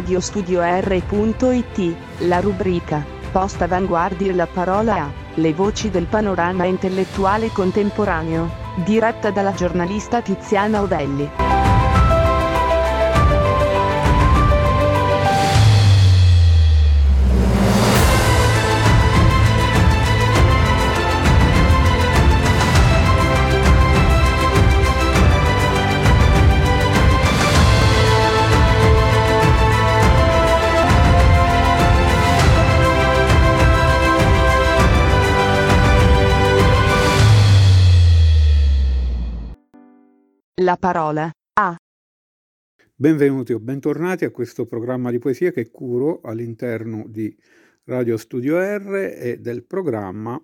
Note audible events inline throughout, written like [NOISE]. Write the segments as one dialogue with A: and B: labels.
A: radiostudio.r.it, la rubrica Post Avanguardia e la parola A, le voci del panorama intellettuale contemporaneo, diretta dalla giornalista Tiziana Ovelli. La parola a.
B: Benvenuti o bentornati a questo programma di poesia che curo all'interno di Radio Studio R e del programma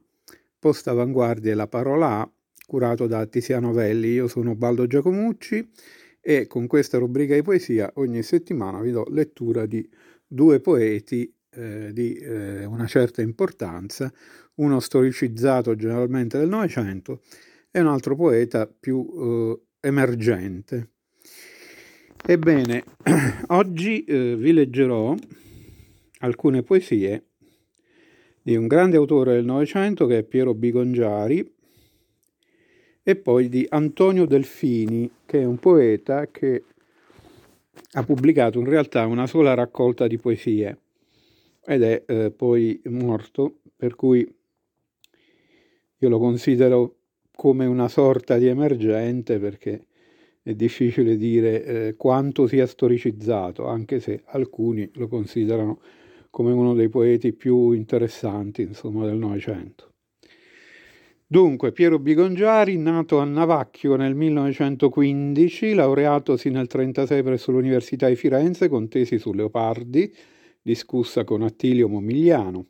B: Post Avanguardia e la parola A curato da Tiziano Velli. Io sono Baldo Giacomucci e con questa rubrica di poesia ogni settimana vi do lettura di due poeti eh, di eh, una certa importanza, uno storicizzato generalmente del Novecento e un altro poeta più eh, emergente. Ebbene, [CLEARS THROAT] oggi eh, vi leggerò alcune poesie di un grande autore del Novecento che è Piero Bigongiari e poi di Antonio Delfini, che è un poeta che ha pubblicato in realtà una sola raccolta di poesie ed è eh, poi morto, per cui io lo considero come una sorta di emergente perché è difficile dire eh, quanto sia storicizzato, anche se alcuni lo considerano come uno dei poeti più interessanti insomma, del Novecento. Dunque, Piero Bigongiari, nato a Navacchio nel 1915, laureatosi nel 1936 presso l'Università di Firenze con tesi su Leopardi, discussa con Attilio Momigliano.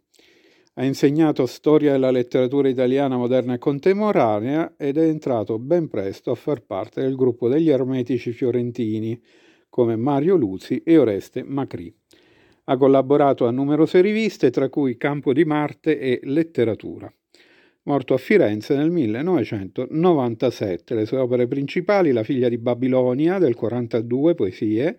B: Ha insegnato storia della letteratura italiana moderna e contemporanea ed è entrato ben presto a far parte del gruppo degli ermetici fiorentini come Mario Luzi e Oreste Macri. Ha collaborato a numerose riviste, tra cui Campo di Marte e Letteratura. Morto a Firenze nel 1997. Le sue opere principali La figlia di Babilonia del 42, poesie,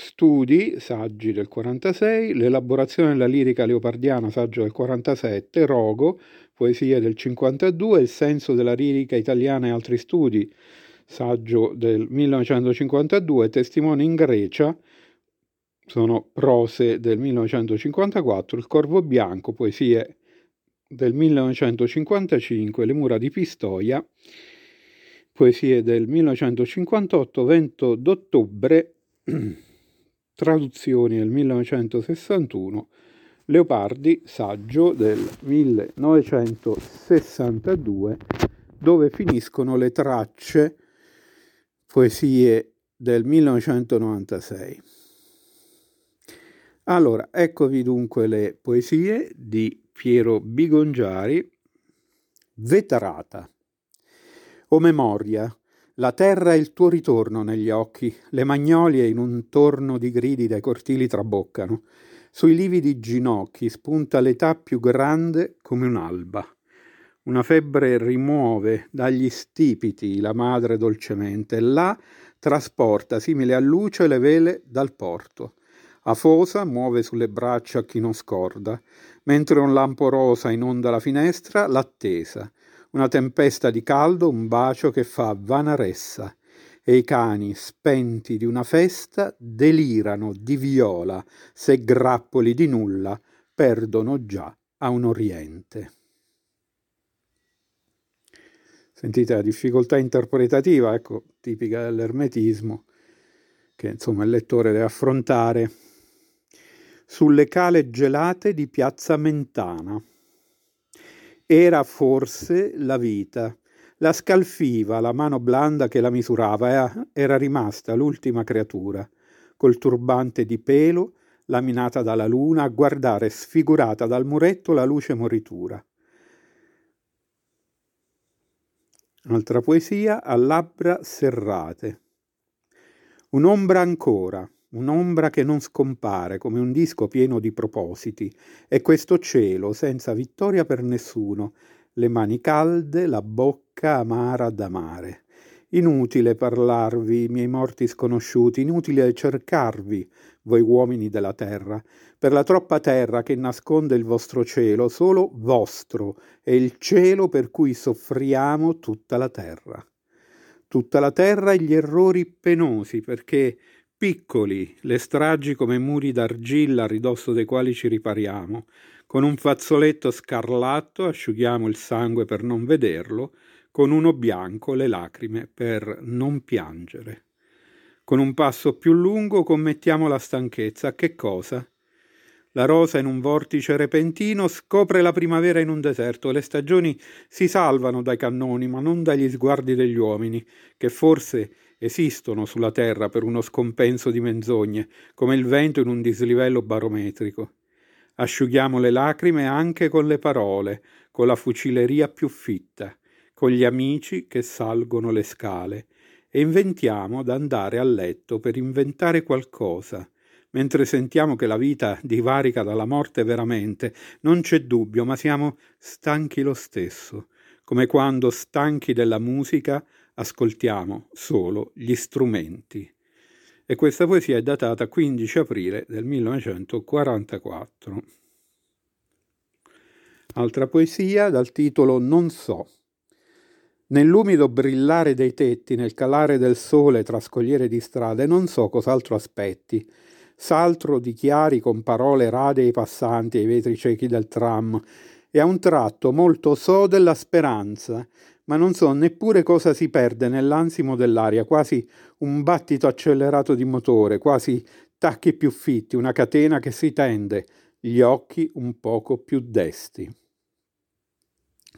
B: Studi, saggi del 46, l'elaborazione della lirica leopardiana, saggio del 47, Rogo, poesie del 52, il senso della lirica italiana e altri studi, saggio del 1952, testimoni in Grecia, sono prose del 1954, Il Corvo Bianco, poesie del 1955, Le mura di Pistoia, poesie del 1958, Vento d'ottobre, [CLEARS THROAT] traduzioni del 1961, Leopardi, saggio del 1962, dove finiscono le tracce, poesie del 1996. Allora, eccovi dunque le poesie di Piero Bigongiari, Veterata. O memoria, la terra è il tuo ritorno negli occhi, le magnolie in un torno di gridi dai cortili traboccano. Sui lividi ginocchi spunta l'età più grande come un'alba. Una febbre rimuove dagli stipiti la madre dolcemente, e là trasporta, simile a luce, le vele dal porto. Afosa muove sulle braccia chi non scorda, mentre un lampo rosa inonda la finestra, l'attesa una tempesta di caldo, un bacio che fa vanaressa, e i cani spenti di una festa delirano di viola se grappoli di nulla perdono già a un oriente. Sentite la difficoltà interpretativa, ecco, tipica dell'ermetismo, che insomma il lettore deve affrontare sulle cale gelate di Piazza Mentana. Era forse la vita. La scalfiva la mano blanda che la misurava, era rimasta l'ultima creatura, col turbante di pelo, laminata dalla luna, a guardare sfigurata dal muretto la luce moritura. Un'altra poesia a labbra serrate. Un'ombra ancora, un'ombra che non scompare come un disco pieno di propositi, e questo cielo senza vittoria per nessuno, le mani calde, la bocca amara d'amare. Inutile parlarvi, miei morti sconosciuti, inutile cercarvi, voi uomini della terra, per la troppa terra che nasconde il vostro cielo, solo vostro è il cielo per cui soffriamo tutta la terra. Tutta la terra e gli errori penosi, perché piccoli, le stragi come muri d'argilla a ridosso dei quali ci ripariamo, con un fazzoletto scarlatto asciughiamo il sangue per non vederlo, con uno bianco le lacrime per non piangere. Con un passo più lungo commettiamo la stanchezza. Che cosa? La rosa in un vortice repentino scopre la primavera in un deserto. Le stagioni si salvano dai cannoni, ma non dagli sguardi degli uomini, che forse esistono sulla terra per uno scompenso di menzogne, come il vento in un dislivello barometrico. Asciughiamo le lacrime anche con le parole, con la fucileria più fitta con gli amici che salgono le scale e inventiamo d'andare a letto per inventare qualcosa. Mentre sentiamo che la vita divarica dalla morte veramente, non c'è dubbio, ma siamo stanchi lo stesso, come quando stanchi della musica ascoltiamo solo gli strumenti. E questa poesia è datata 15 aprile del 1944. Altra poesia dal titolo Non so. Nell'umido brillare dei tetti, nel calare del sole tra scogliere di strade, non so cos'altro aspetti. S'altro dichiari con parole rade ai passanti, ai vetri ciechi del tram, e a un tratto molto so della speranza, ma non so neppure cosa si perde nell'ansimo dell'aria, quasi un battito accelerato di motore, quasi tacchi più fitti, una catena che si tende, gli occhi un poco più desti.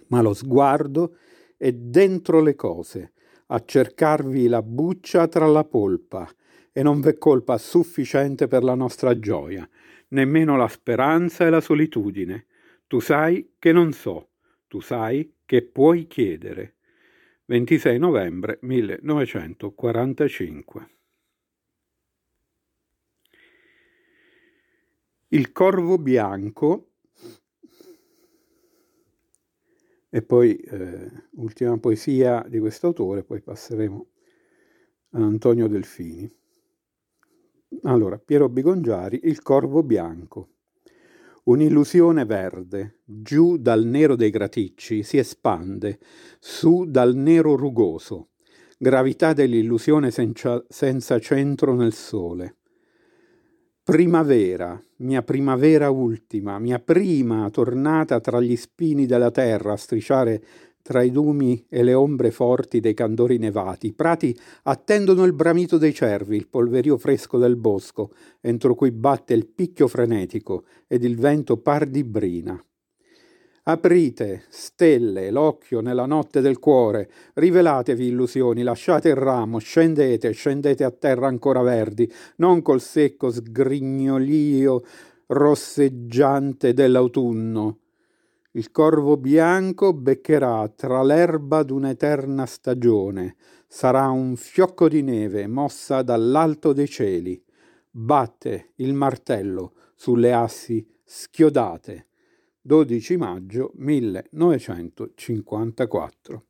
B: Ma lo sguardo e dentro le cose, a cercarvi la buccia tra la polpa, e non v'è colpa sufficiente per la nostra gioia, nemmeno la speranza e la solitudine. Tu sai che non so, tu sai che puoi chiedere. 26 novembre 1945 Il corvo bianco E poi, eh, ultima poesia di quest'autore, poi passeremo a Antonio Delfini. Allora, Piero Bigongiari, Il corvo bianco. Un'illusione verde, giù dal nero dei graticci, si espande, su dal nero rugoso, gravità dell'illusione senza, senza centro nel sole. Primavera, mia primavera ultima, mia prima tornata tra gli spini della terra a strisciare tra i dumi e le ombre forti dei candori nevati. I prati attendono il bramito dei cervi, il polverio fresco del bosco, entro cui batte il picchio frenetico ed il vento par di brina. Aprite, stelle, l'occhio nella notte del cuore, rivelatevi illusioni, lasciate il ramo, scendete, scendete a terra ancora verdi, non col secco sgrignolio rosseggiante dell'autunno. Il corvo bianco beccherà tra l'erba d'un'eterna stagione, sarà un fiocco di neve mossa dall'alto dei cieli. Batte il martello sulle assi schiodate 12 maggio 1954.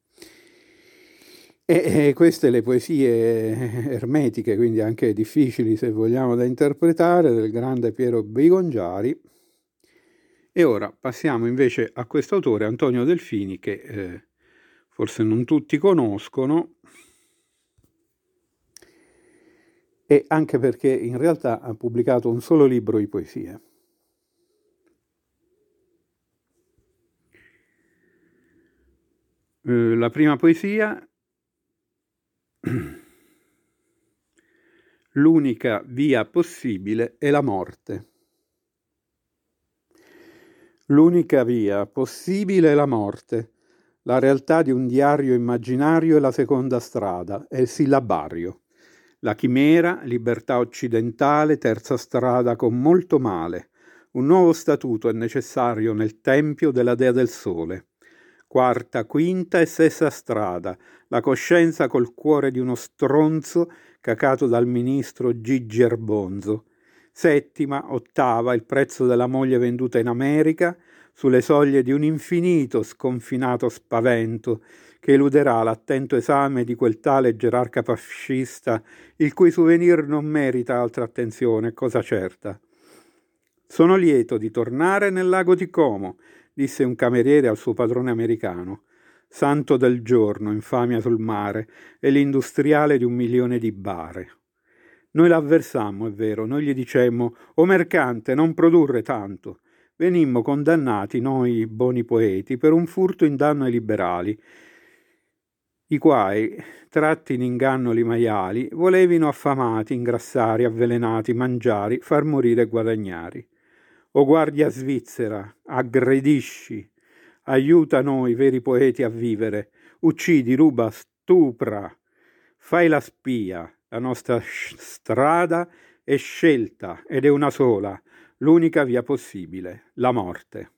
B: E, queste le poesie ermetiche, quindi anche difficili se vogliamo da interpretare, del grande Piero Bigongiari. E ora passiamo invece a questo autore, Antonio Delfini, che eh, forse non tutti conoscono, e anche perché in realtà ha pubblicato un solo libro di poesie. Eh, la prima poesia, [CLEARS THROAT] l'unica via possibile è la morte. L'unica via possibile è la morte. La realtà di un diario immaginario è la seconda strada, è il sillabario. La chimera, libertà occidentale, terza strada con molto male. Un nuovo statuto è necessario nel tempio della dea del sole quarta, quinta e sesta strada, la coscienza col cuore di uno stronzo cacato dal ministro Gigi Erbonzo. Settima, ottava, il prezzo della moglie venduta in America, sulle soglie di un infinito sconfinato spavento che eluderà l'attento esame di quel tale gerarca fascista, il cui souvenir non merita altra attenzione, cosa certa. Sono lieto di tornare nel lago di Como, disse un cameriere al suo padrone americano. Santo del giorno, infamia sul mare, e l'industriale di un milione di bare. Noi l'avversammo, è vero, noi gli dicemmo, o mercante, non produrre tanto. Venimmo condannati, noi buoni poeti, per un furto in danno ai liberali, i quai, tratti in inganno li maiali, volevino affamati, ingrassari, avvelenati, mangiari, far morire e guadagnari. O guardia svizzera, aggredisci, aiuta noi veri poeti a vivere, uccidi, ruba, stupra, fai la spia, la nostra strada è scelta ed è una sola, l'unica via possibile, la morte.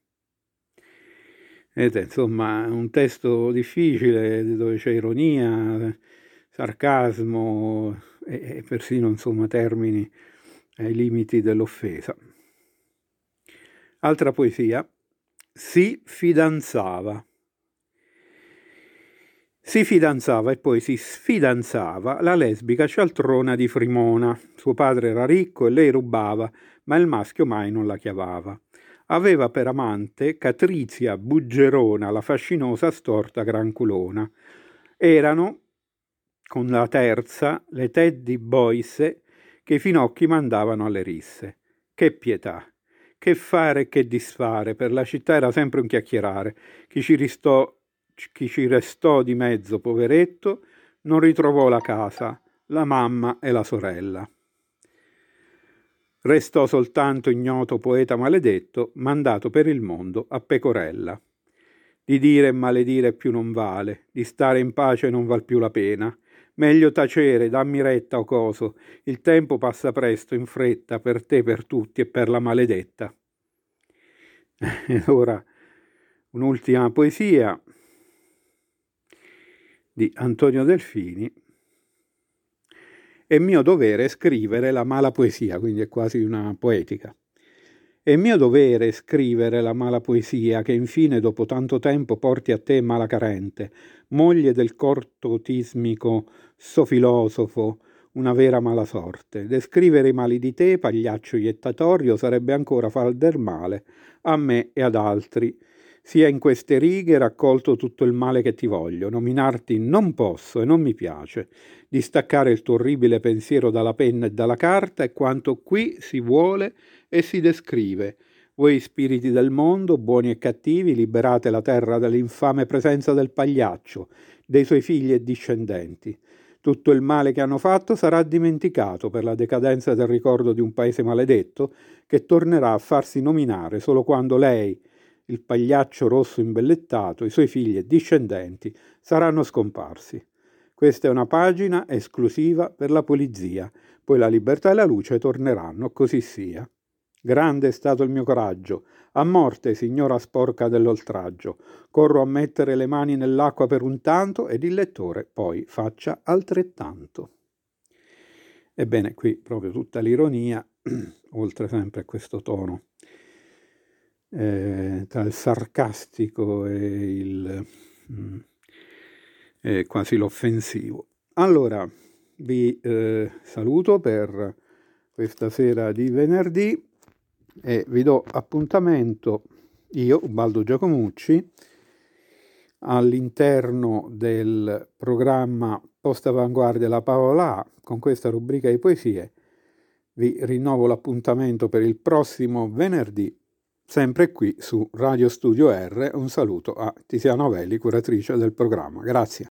B: Insomma, è un testo difficile dove c'è ironia, sarcasmo e, e persino insomma, termini ai limiti dell'offesa. Altra poesia, si fidanzava. Si fidanzava e poi si sfidanzava la lesbica cialtrona di Frimona. Suo padre era ricco e lei rubava, ma il maschio mai non la chiavava aveva per amante Catrizia Buggerona, la fascinosa storta granculona. Erano, con la terza, le Teddy Boyse che i finocchi mandavano alle risse. Che pietà! Che fare e che disfare, per la città era sempre un chiacchierare. Chi ci, ristò, chi ci restò di mezzo, poveretto, non ritrovò la casa, la mamma e la sorella. Restò soltanto ignoto poeta maledetto, mandato per il mondo a pecorella. Di dire e maledire più non vale, di stare in pace non val più la pena. Meglio tacere, dammi retta o coso, il tempo passa presto, in fretta, per te, per tutti e per la maledetta. E [LAUGHS] ora un'ultima poesia di Antonio Delfini è mio dovere scrivere la mala poesia, quindi è quasi una poetica. È mio dovere scrivere la mala poesia che infine dopo tanto tempo porti a te mala carente, moglie del cortotismico sofilosofo, una vera mala sorte. Descrivere i mali di te, pagliaccio iettatorio, sarebbe ancora far del male a me e ad altri. Sia in queste righe raccolto tutto il male che ti voglio. Nominarti non posso e non mi piace distaccare il tuo orribile pensiero dalla penna e dalla carta è quanto qui si vuole e si descrive. Voi spiriti del mondo, buoni e cattivi, liberate la terra dall'infame presenza del pagliaccio, dei suoi figli e discendenti. Tutto il male che hanno fatto sarà dimenticato per la decadenza del ricordo di un paese maledetto che tornerà a farsi nominare solo quando lei, il pagliaccio rosso imbellettato, i suoi figli e discendenti saranno scomparsi. Questa è una pagina esclusiva per la polizia, poi la libertà e la luce torneranno, così sia. Grande è stato il mio coraggio. A morte, signora sporca dell'oltraggio. Corro a mettere le mani nell'acqua per un tanto ed il lettore poi faccia altrettanto. Ebbene, qui proprio tutta l'ironia, [CLEARS THROAT] oltre sempre a questo tono eh, tra il sarcastico e il... Mm, eh, quasi l'offensivo. Allora, vi eh, saluto per questa sera di venerdì e vi do appuntamento io, Ubaldo Giacomucci, all'interno del programma Post Avanguardia La Paola con questa rubrica di poesie. Vi rinnovo l'appuntamento per il prossimo venerdì sempre qui su Radio Studio R. Un saluto a Tiziana Novelli, curatrice del programma. Grazie.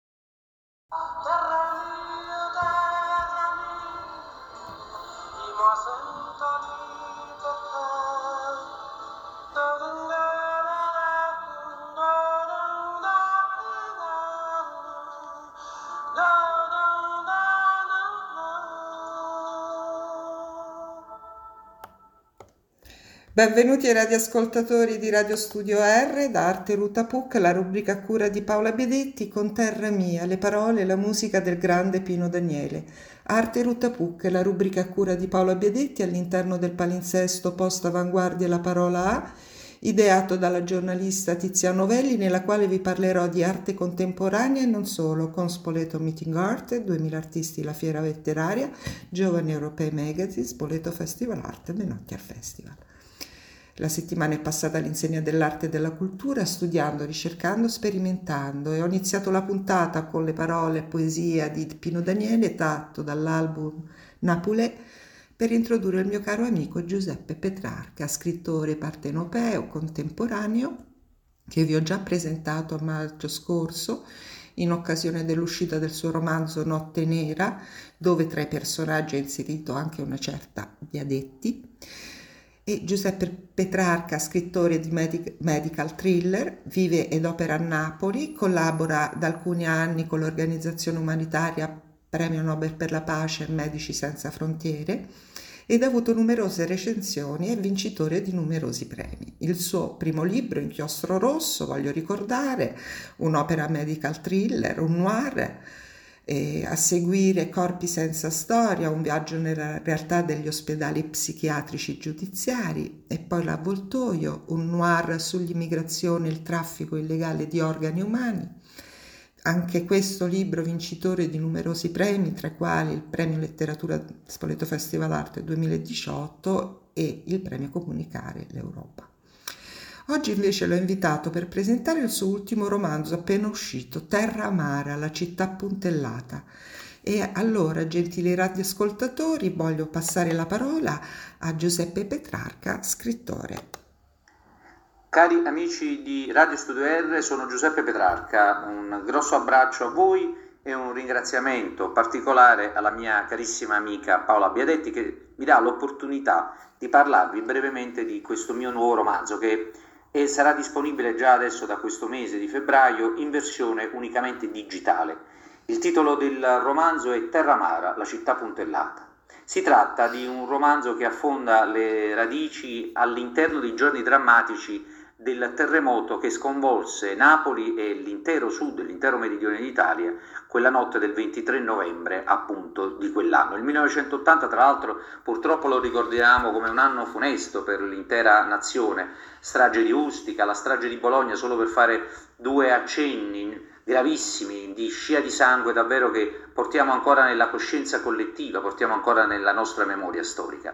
C: Benvenuti ai radioascoltatori di Radio Studio R da Arte Ruta Puc, la rubrica cura di Paola Bedetti con Terra Mia, le parole e la musica del grande Pino Daniele. Arte Ruta Puc, la rubrica cura di Paola Bedetti all'interno del palinsesto post avanguardia la parola A ideato dalla giornalista Tiziana Novelli, nella quale vi parlerò di arte contemporanea e non solo, con Spoleto Meeting Art, 2000 artisti la fiera letteraria, Giovani Europei Magazine, Spoleto Festival Art, Menotti al Festival. La settimana è passata all'insegna dell'arte e della cultura, studiando, ricercando, sperimentando e ho iniziato la puntata con le parole e poesia di Pino Daniele tratto dall'album Napolè per introdurre il mio caro amico Giuseppe Petrarca, scrittore partenopeo contemporaneo che vi ho già presentato a maggio scorso in occasione dell'uscita del suo romanzo Notte Nera, dove tra i personaggi è inserito anche una certa Diadetti. E Giuseppe Petrarca, scrittore di medic- medical thriller, vive ed opera a Napoli, collabora da alcuni anni con l'organizzazione umanitaria Premio Nobel per la Pace e Medici Senza Frontiere ed ha avuto numerose recensioni e vincitore di numerosi premi. Il suo primo libro, Inchiostro Rosso, voglio ricordare, un'opera medical thriller, un noir, e a seguire Corpi senza storia, un viaggio nella realtà degli ospedali psichiatrici giudiziari e poi L'avvoltoio, un noir sull'immigrazione e il traffico illegale di organi umani anche questo libro vincitore di numerosi premi, tra i quali il premio letteratura Spoleto Festival Arte 2018 e il premio Comunicare l'Europa. Oggi invece l'ho invitato per presentare il suo ultimo romanzo appena uscito, Terra Amara, la città puntellata. E allora, gentili radioascoltatori, voglio passare la parola a Giuseppe Petrarca, scrittore.
D: Cari amici di Radio Studio R, sono Giuseppe Petrarca, un grosso abbraccio a voi e un ringraziamento particolare alla mia carissima amica Paola Biadetti che mi dà l'opportunità di parlarvi brevemente di questo mio nuovo romanzo che sarà disponibile già adesso da questo mese di febbraio in versione unicamente digitale. Il titolo del romanzo è Terra Mara, la città puntellata. Si tratta di un romanzo che affonda le radici all'interno dei giorni drammatici del terremoto che sconvolse Napoli e l'intero sud, l'intero meridione d'Italia, quella notte del 23 novembre appunto di quell'anno. Il 1980 tra l'altro purtroppo lo ricordiamo come un anno funesto per l'intera nazione, strage di Ustica, la strage di Bologna, solo per fare due accenni gravissimi di scia di sangue davvero che portiamo ancora nella coscienza collettiva, portiamo ancora nella nostra memoria storica.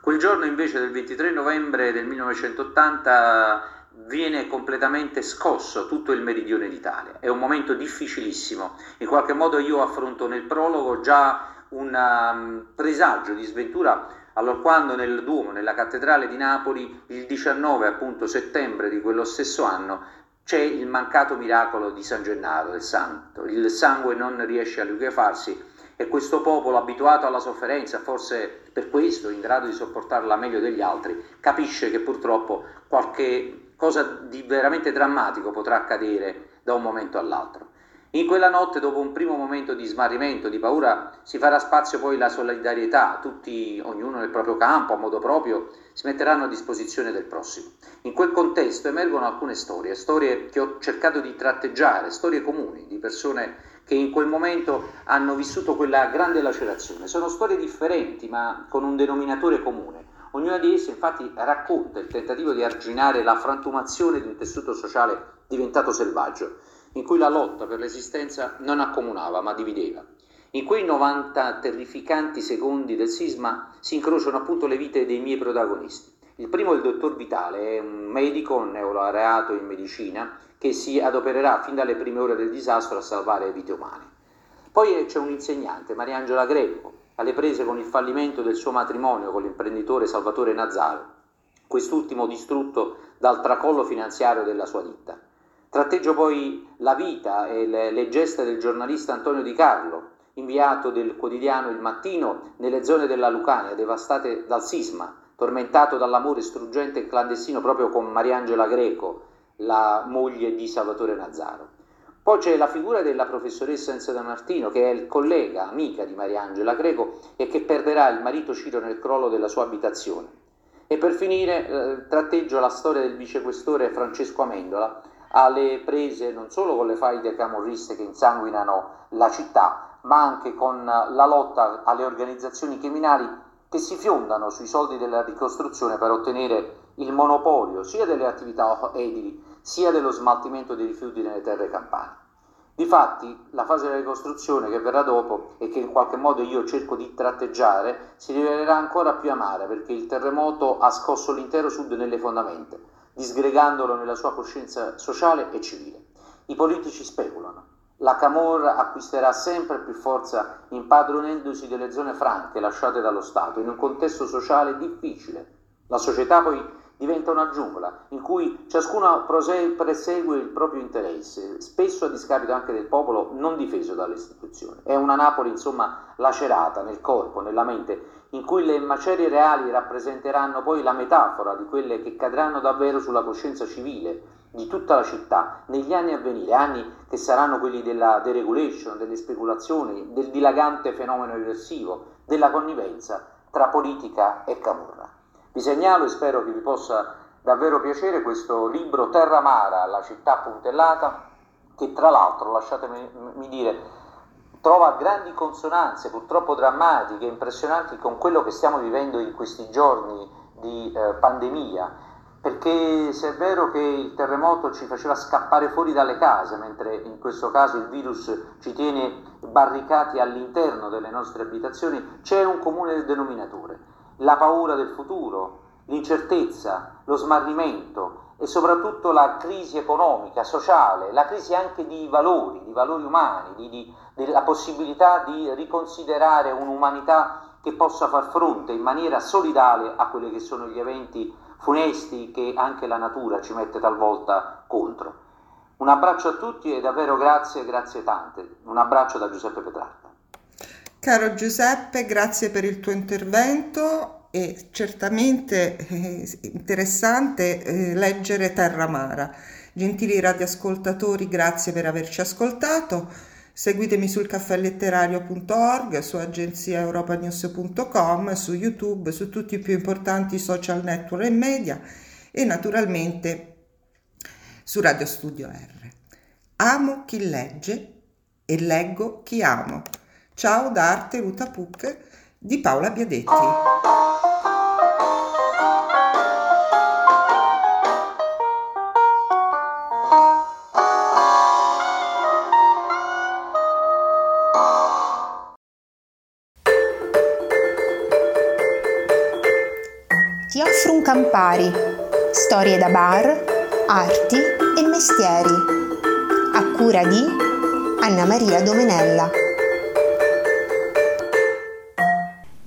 D: Quel giorno invece del 23 novembre del 1980 viene completamente scosso tutto il meridione d'Italia. È un momento difficilissimo. In qualche modo io affronto nel prologo già un um, presagio di sventura allora quando nel Duomo, nella cattedrale di Napoli, il 19 appunto, settembre di quello stesso anno, c'è il mancato miracolo di San Gennaro, del santo. Il sangue non riesce a liquefarsi e questo popolo abituato alla sofferenza, forse per questo in grado di sopportarla meglio degli altri, capisce che purtroppo qualche cosa di veramente drammatico potrà accadere da un momento all'altro. In quella notte, dopo un primo momento di smarrimento, di paura, si farà spazio poi la solidarietà, tutti, ognuno nel proprio campo, a modo proprio, si metteranno a disposizione del prossimo. In quel contesto emergono alcune storie, storie che ho cercato di tratteggiare, storie comuni di persone che in quel momento hanno vissuto quella grande lacerazione. Sono storie differenti, ma con un denominatore comune Ognuna di esse infatti racconta il tentativo di arginare la frantumazione di un tessuto sociale diventato selvaggio, in cui la lotta per l'esistenza non accomunava ma divideva. In quei 90 terrificanti secondi del sisma si incrociano appunto le vite dei miei protagonisti. Il primo è il dottor Vitale, è un medico, un neolaureato in medicina, che si adopererà fin dalle prime ore del disastro a salvare vite umane. Poi c'è un insegnante, Mariangela Greco, alle prese con il fallimento del suo matrimonio con l'imprenditore Salvatore Nazzaro, quest'ultimo distrutto dal tracollo finanziario della sua ditta. Tratteggio poi la vita e le, gesta del giornalista Antonio Di Carlo, inviato del quotidiano Il Mattino nelle zone della Lucania devastate dal sisma, tormentato dall'amore struggente e clandestino proprio con Mariangela Greco, la moglie di Salvatore Nazzaro. Poi c'è la figura della professoressa Enzo da Martino, che è il collega, amica di Mariangela Greco e che perderà il marito Ciro nel crollo della sua abitazione. E per finire eh, tratteggio la storia del vicequestore Francesco Amendola, alle prese non solo con le faide camorriste che insanguinano la città, ma anche con la lotta alle organizzazioni criminali che si fiondano sui soldi della ricostruzione per ottenere il monopolio sia delle attività edili sia dello smaltimento dei rifiuti nelle terre campane. Difatti, la fase della ricostruzione che verrà dopo e che in qualche modo io cerco di tratteggiare si rivelerà ancora più amara perché il terremoto ha scosso l'intero Sud nelle fondamenta, disgregandolo nella sua coscienza sociale e civile. I politici speculano. La Camorra acquisterà sempre più forza impadronendosi delle zone franche lasciate dallo Stato in un contesto sociale difficile. La società poi diventa una giungla in cui ciascuno prosegue il proprio interesse, spesso a discapito anche del popolo non difeso dalle istituzioni. È una Napoli, insomma, lacerata nel corpo, nella mente, in cui le macerie reali rappresenteranno poi la metafora di quelle che cadranno davvero sulla coscienza civile di tutta la città negli anni a venire, anni che saranno quelli della deregulation, delle speculazioni, del dilagante fenomeno eversivo, della connivenza tra politica e camorra. Vi segnalo e spero che vi possa davvero piacere questo libro Terra Mara, la città puntellata, che tra l'altro, lasciatemi dire, trova grandi consonanze, purtroppo drammatiche, impressionanti con quello che stiamo vivendo in questi giorni di eh, pandemia, perché se è vero che il terremoto ci faceva scappare fuori dalle case, mentre in questo caso il virus ci tiene barricati all'interno delle nostre abitazioni, c'è un comune denominatore la paura del futuro, l'incertezza, lo smarrimento e soprattutto la crisi economica, sociale, la crisi anche di valori, di valori umani, di, di, della possibilità di riconsiderare un'umanità che possa far fronte in maniera solidale a quelli che sono gli eventi funesti che anche la natura ci mette talvolta contro. Un abbraccio a tutti e davvero grazie, grazie tante. Un abbraccio da Giuseppe Petrarca.
C: Caro Giuseppe, grazie per il tuo intervento e certamente eh, interessante eh, leggere Terra Mara. Gentili radioascoltatori, grazie per averci ascoltato. Seguitemi sul caffèletterario.org, su agenziaeuropanews.com, su YouTube, su tutti i più importanti social network e media e naturalmente su Radio Studio R. Amo chi legge e leggo chi amo. Ciao da Arte Ruta Puc di Paola Biadetti.
E: Ti offro un Campari, storie da bar, arti e mestieri, a cura di Anna Maria Domenella.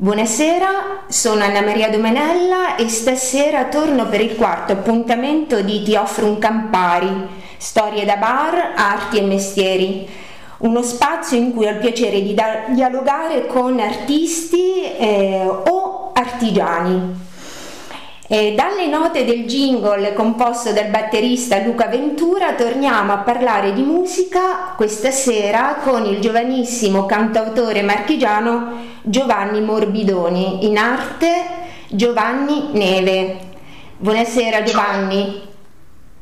E: Buonasera, sono Anna Maria Domenella e stasera torno per il quarto appuntamento di Ti offro un Campari, storie da bar, arti e mestieri. Uno spazio in cui ho il piacere di dialogare con artisti eh, o artigiani. E dalle note del jingle composto dal batterista Luca Ventura torniamo a parlare di musica questa sera con il giovanissimo cantautore marchigiano Giovanni Morbidoni, in arte Giovanni Neve. Buonasera Giovanni.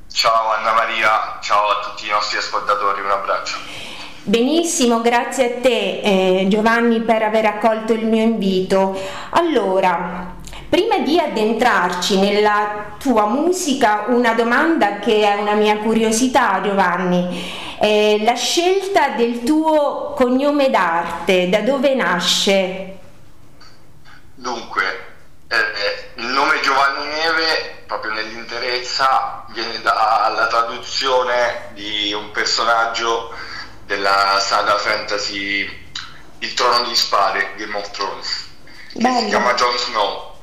F: Ciao. Anna Maria, ciao a tutti i nostri ascoltatori, un abbraccio.
E: Benissimo, grazie a te eh, Giovanni per aver accolto il mio invito. Allora, Prima di addentrarci nella tua musica, una domanda che è una mia curiosità, Giovanni. Eh, la scelta del tuo cognome d'arte, da dove nasce?
F: Dunque, eh, il nome Giovanni Neve, proprio nell'interezza, viene dalla traduzione di un personaggio della saga fantasy Il trono di spade, Game of Thrones, che Bello. si chiama Jon Snow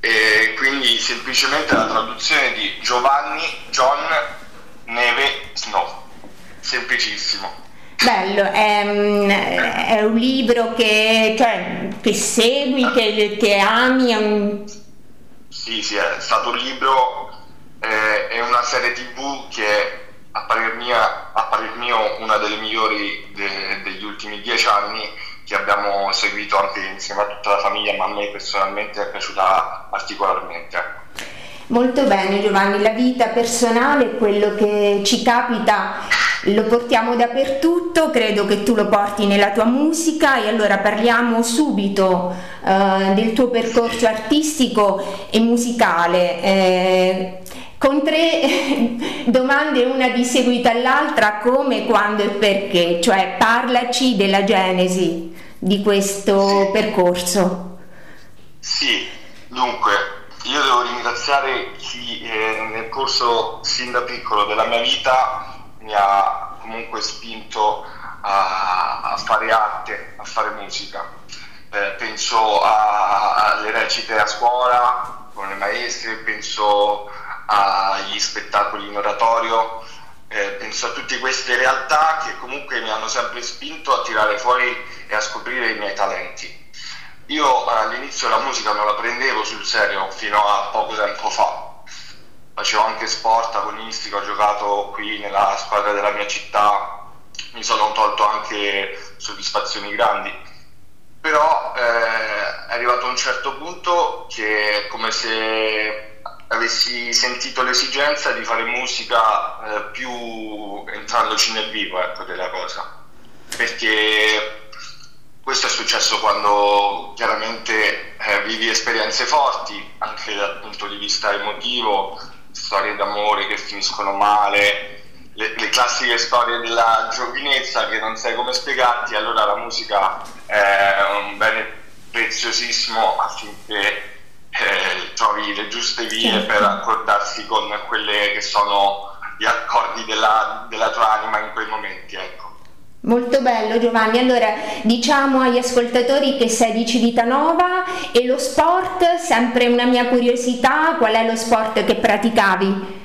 F: e quindi semplicemente la traduzione di Giovanni John Neve Snow, semplicissimo.
E: Bello, è, è un libro che, cioè, che segui, che, che ami? Un...
F: Sì, sì, è stato un libro, eh, è una serie tv che a parer, mia, a parer mio una delle migliori de, degli ultimi dieci anni che abbiamo seguito anche insieme a tutta la famiglia, ma a me personalmente è piaciuta particolarmente.
E: Molto bene Giovanni, la vita personale quello che ci capita lo portiamo dappertutto, credo che tu lo porti nella tua musica e allora parliamo subito eh, del tuo percorso artistico e musicale. Eh, con tre [LAUGHS] domande una di seguito all'altra come, quando e perché, cioè parlaci della genesi di questo
F: sì.
E: percorso.
F: Sì, dunque io devo ringraziare chi eh, nel corso sin da piccolo della mia vita mi ha comunque spinto a, a fare arte, a fare musica. Eh, penso alle recite a scuola con le maestre, penso agli spettacoli in oratorio, eh, penso a tutte queste realtà che comunque mi hanno sempre spinto a tirare fuori e a scoprire i miei talenti. Io all'inizio la musica non la prendevo sul serio fino a poco tempo fa, facevo anche sport agonistico, ho giocato qui nella squadra della mia città, mi sono tolto anche soddisfazioni grandi, però eh, è arrivato un certo punto che è come se avessi sentito l'esigenza di fare musica eh, più entrandoci nel vivo ecco, della cosa, perché questo è successo quando chiaramente eh, vivi esperienze forti, anche dal punto di vista emotivo, storie d'amore che finiscono male, le, le, classiche storie della giovinezza che non sai come spiegarti, allora la musica è un bene preziosissimo affinché eh, trovi le giuste vie certo. per accordarsi con quelle che sono gli accordi della, della tua anima in quei momenti. Ecco.
E: Molto bello Giovanni, allora diciamo agli ascoltatori che sei di Civitanova e lo sport, sempre una mia curiosità, qual è lo sport che praticavi?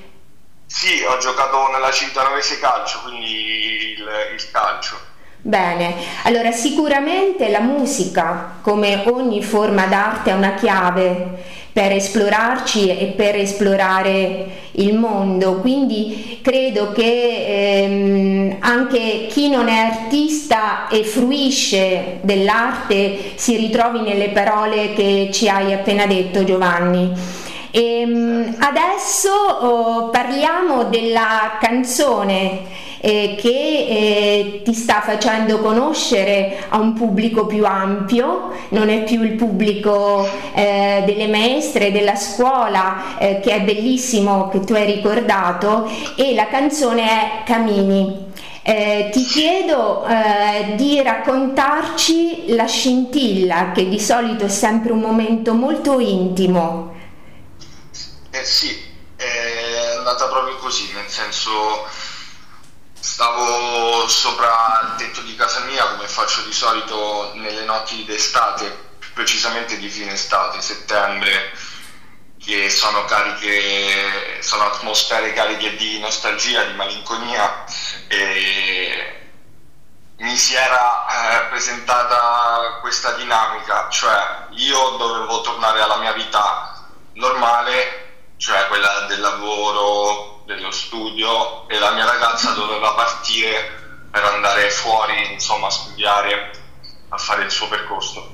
F: Sì, ho giocato nella Civitanovese Calcio, quindi il, il calcio.
E: Bene, allora sicuramente la musica, come ogni forma d'arte, è una chiave per esplorarci e per esplorare il mondo. Quindi credo che ehm, anche chi non è artista e fruisce dell'arte si ritrovi nelle parole che ci hai appena detto Giovanni. E, ehm, adesso oh, parliamo della canzone eh, che eh, ti sta facendo conoscere a un pubblico più ampio, non è più il pubblico eh, delle maestre, della scuola, che è bellissimo che tu hai ricordato, e la canzone è Camini. Eh, ti chiedo eh, di raccontarci la scintilla, che di solito è sempre un momento molto intimo.
F: Eh sì, è andata proprio così, nel senso Stavo sopra il tetto di casa mia come faccio di solito nelle notti d'estate, precisamente di fine estate, settembre, che sono cariche, sono atmosfere cariche di nostalgia, di malinconia e mi si era eh, presentata questa dinamica, cioè io dovevo tornare alla mia vita normale, cioè quella del lavoro, dello studio e la mia ragazza doveva partire per andare fuori, insomma, a studiare, a fare il suo percorso.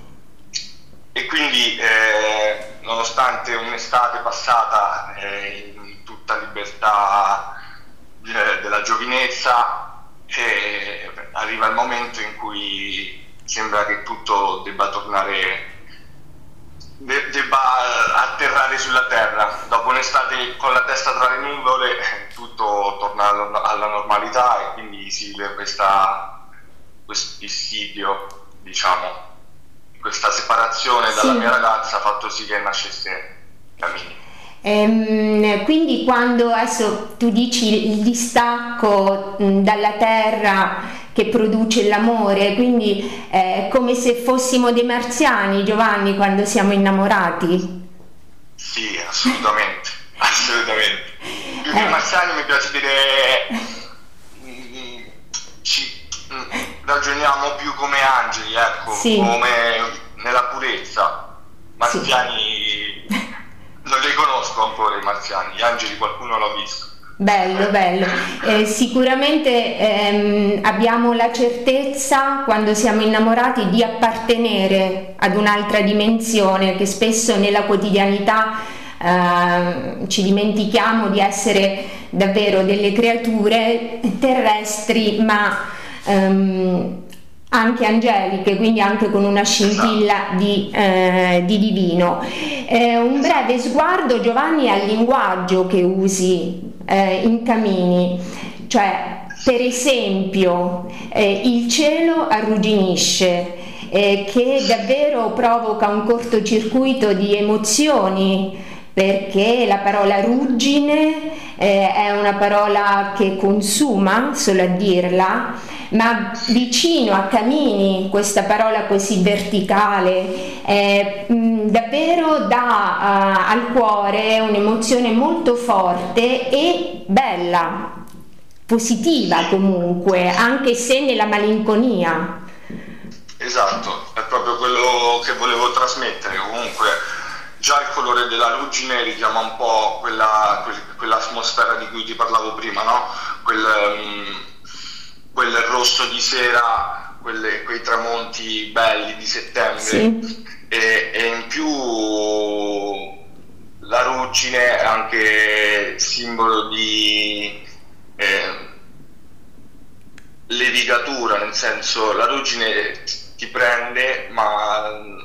F: E quindi, eh, nonostante un'estate passata eh, in tutta libertà eh, della giovinezza, eh, arriva il momento in cui sembra che tutto debba tornare de- debba atterrare sulla terra. Dopo un'estate con la testa tra le nuvole [LAUGHS] tutto torna alla normalità e quindi si vede questa, questo dissidio, diciamo, questa separazione dalla sì. mia ragazza ha fatto sì che nascesse Camini.
E: Ehm, quindi quando adesso tu dici il distacco mh, dalla terra che produce l'amore, quindi è come se fossimo dei marziani, Giovanni, quando siamo innamorati.
F: Sì, assolutamente, [LAUGHS] assolutamente. Più che eh. marziani mi piace dire mm, ci mm, ragioniamo più come angeli, ecco, sì. come nella purezza. Marziani sì. non li conosco ancora i marziani, gli angeli qualcuno l'ha visto.
E: Bello, bello. Eh, sicuramente ehm, abbiamo la certezza quando siamo innamorati di appartenere ad un'altra dimensione che spesso nella quotidianità eh, ci dimentichiamo di essere davvero delle creature terrestri ma um, anche angeliche, quindi anche con una scintilla di, eh, di divino. Eh, un breve sguardo Giovanni al linguaggio che usi eh, in Camini, cioè per esempio eh, il cielo arrugginisce, eh, che davvero provoca un cortocircuito di emozioni perché la parola ruggine eh, è una parola che consuma, solo a dirla, ma vicino a Camini questa parola così verticale eh, mh, davvero dà uh, al cuore un'emozione molto forte e bella, positiva comunque, anche se nella malinconia.
F: Esatto, è proprio quello che volevo trasmettere comunque già il colore della ruggine richiama un po' quella, quell'atmosfera di cui ti parlavo prima, no? Quel, um, quel rosso di sera, quelle, quei tramonti belli di settembre sì. e, e, in più la ruggine è anche simbolo di eh, levigatura, nel senso la ruggine ti prende ma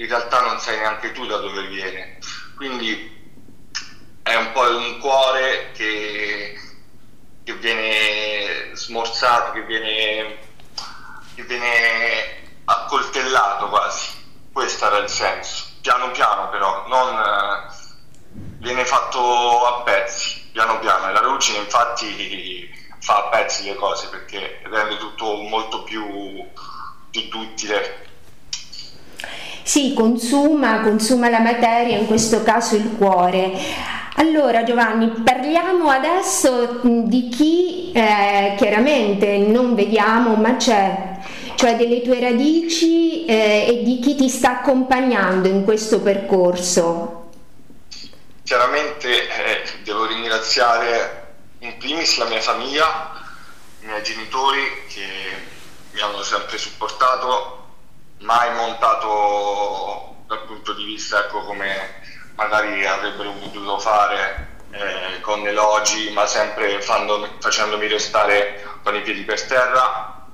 F: in realtà non sai neanche tu da dove viene. Quindi è un po' un cuore che, che viene smorzato, che viene, che viene accoltellato quasi. Questo era il senso. Piano piano però, non viene fatto a pezzi, piano piano. E la ruggine infatti fa a pezzi le cose perché rende tutto molto più, più duttile
E: sì, consuma, consuma la materia, in questo caso il cuore. Allora Giovanni, parliamo adesso di chi eh, chiaramente non vediamo ma c'è, cioè delle tue radici eh, e di chi ti sta accompagnando in questo percorso.
F: Chiaramente eh, devo ringraziare in primis la mia famiglia, i miei genitori che mi hanno sempre supportato mai montato dal punto di vista ecco, come magari avrebbero potuto fare eh, con elogi, ma sempre fando, facendomi restare con i piedi per terra.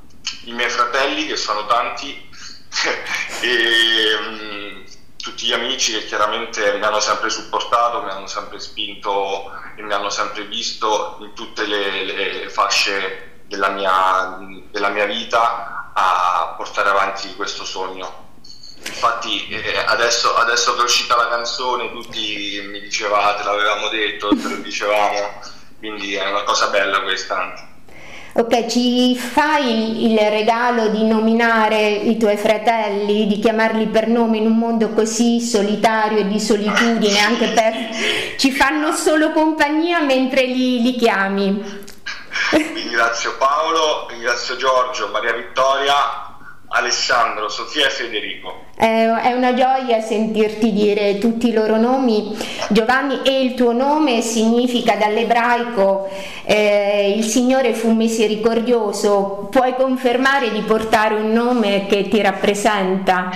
F: I miei fratelli, che sono tanti, [LAUGHS] e mh, tutti gli amici che chiaramente mi hanno sempre supportato, mi hanno sempre spinto e mi hanno sempre visto in tutte le, le fasce della mia, della mia vita a portare avanti questo sogno. Infatti eh, adesso, adesso, che è uscita la canzone tutti mi dicevate, l'avevamo detto, te lo dicevamo, quindi è una cosa bella questa.
E: Ok, ci fai il, il, regalo di nominare i tuoi fratelli, di chiamarli per nome in un mondo così solitario e di solitudine, anche per... [LAUGHS] ci fanno solo compagnia mentre li, li chiami.
F: Ringrazio Paolo, ringrazio Giorgio, Maria Vittoria, Alessandro, Sofia e Federico.
E: È una gioia sentirti dire tutti i loro nomi. Giovanni e il tuo nome significa dall'ebraico eh, il Signore fu misericordioso. Puoi confermare di portare un nome che ti rappresenta?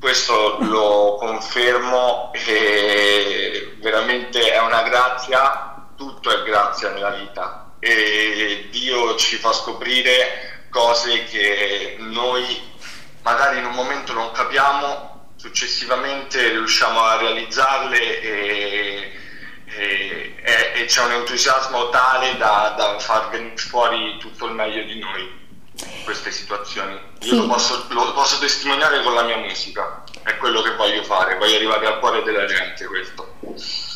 F: Questo lo confermo e veramente è una grazia, tutto è grazia nella vita e Dio ci fa scoprire cose che noi magari in un momento non capiamo, successivamente riusciamo a realizzarle e, e, e c'è un entusiasmo tale da, da, far venire fuori tutto il meglio di noi in queste situazioni. Io sì. lo, posso, lo posso testimoniare con la mia musica, è quello che voglio fare, voglio arrivare al cuore della gente questo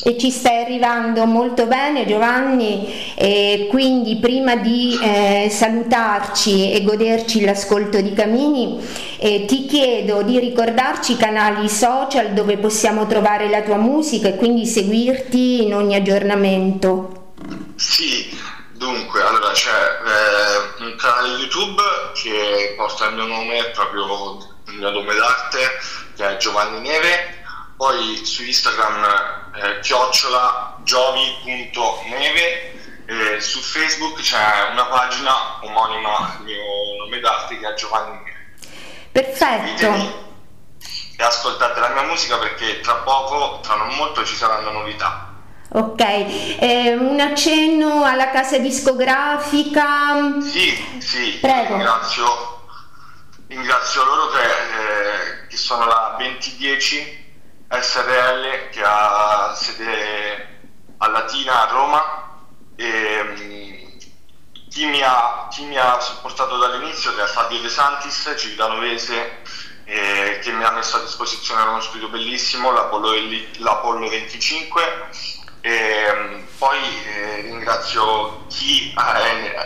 E: e ci stai arrivando molto bene Giovanni e quindi prima di eh, salutarci e goderci l'ascolto di Camini eh, ti chiedo di ricordarci i canali social dove possiamo trovare la tua musica e quindi seguirti in ogni aggiornamento.
F: Sì, dunque allora c'è eh, un canale YouTube che porta il mio nome, proprio il mio nome d'arte, che è Giovanni Neve poi su Instagram eh, chiocciola giovi.neve eh, su Facebook c'è una pagina omonima al mio nome d'arte che è Giovanni Neve
E: perfetto
F: e ascoltate la mia musica perché tra poco, tra non molto ci saranno novità
E: Ok, eh, un accenno alla casa discografica.
F: Sì, sì,
E: Prego.
F: Ringrazio, ringrazio loro che, eh, che sono la 2010 SRL che ha sede a Latina a Roma e mm, chi, mi ha, chi mi ha supportato dall'inizio è Fabio De Santis, Civitanovese eh, che mi ha messo a disposizione uno studio bellissimo, l'Apollo, l'Apollo 25 e mm, poi eh, ringrazio chi ha,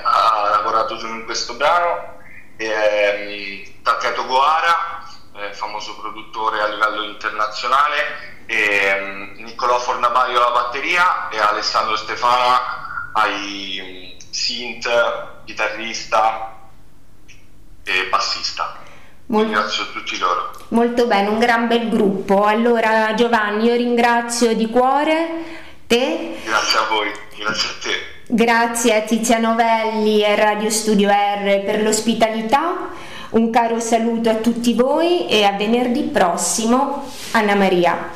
F: ha, lavorato su questo brano, eh, Taketo Goara, eh, famoso produttore a livello internazionale, e, um, Niccolò Fornabaio alla batteria e Alessandro Stefano ai um, synth, chitarrista e bassista. Molto, ringrazio tutti loro.
E: Molto bene, un gran bel gruppo. Allora Giovanni, io ringrazio di cuore te.
F: Grazie a voi, grazie a te.
E: Grazie a Tiziano Velli e Radio Studio R per l'ospitalità. Un caro saluto a tutti voi e a venerdì prossimo, Anna Maria.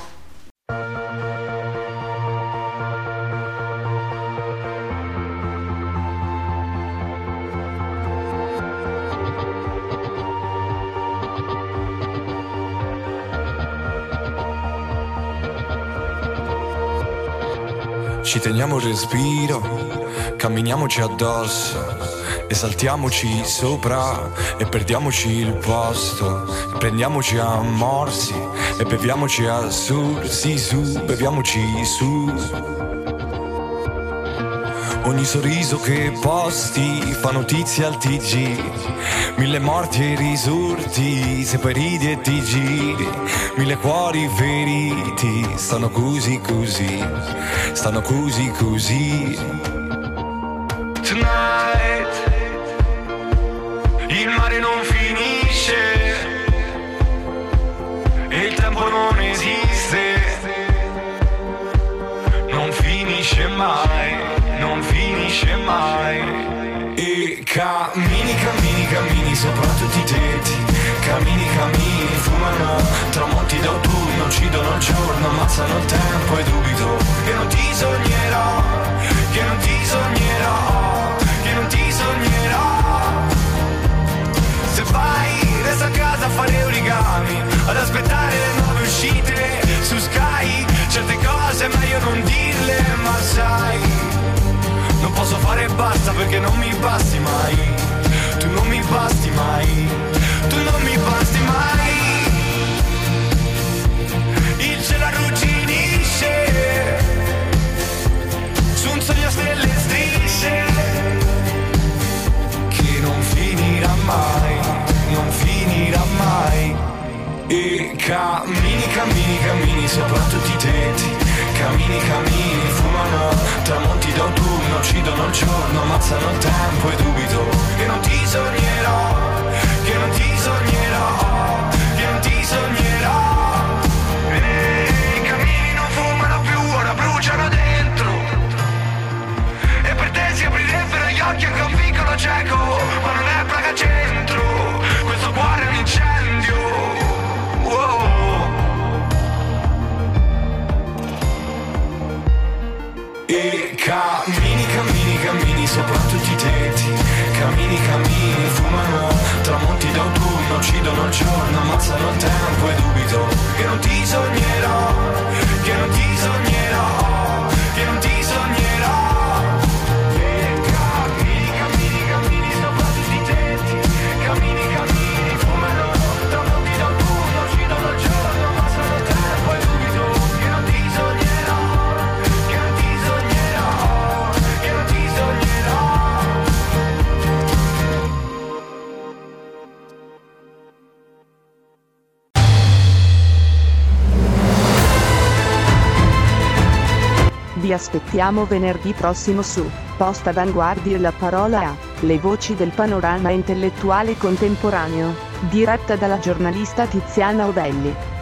G: Ci teniamo il respiro, camminiamoci addosso, esaltiamoci sopra e perdiamoci il posto. Prendiamoci a morsi e beviamoci a su, sì su, beviamoci su. Ogni sorriso che posti fa notizia al TG Mille morti e risorti se poi ridi e ti giri Mille cuori feriti stanno così così Stanno così così tempo non esiste Non finisce mai non finisce mai. E cammini, cammini, cammini sopra tutti i tetti. Cammini, cammini, fumano tramonti d'autunno, uccidono il giorno, ammazzano il tempo e dubito che non ti sognerò, che non ti sognerò, che non ti sognerò. Se vai, resta a casa a fare origami, ad aspettare le nuove Cose è meglio non dirle, ma sai non posso fare basta perché non mi basti mai. Tu non mi basti mai Tu non mi basti mai. Il cielo arrugginisce Su un sogno a stelle strisce Che non finirà mai Non finirà mai. E cammini, cammini, cammini sopra tutti i tetti Cammini, cammini, fumano Tramonti d'autunno, uccidono il giorno Ammazzano il tempo e dubito Che non ti sognerò sopra tutti i tetti Cammini, cammini, fumano tramonti d'autunno Uccidono il giorno, ammazzano il tempo e dubito Che non ti sognerò, che non ti sognerò Che non ti
A: Vi aspettiamo venerdì prossimo su Post Avanguardia e la parola a Le voci del panorama intellettuale contemporaneo, diretta dalla giornalista Tiziana Ovelli.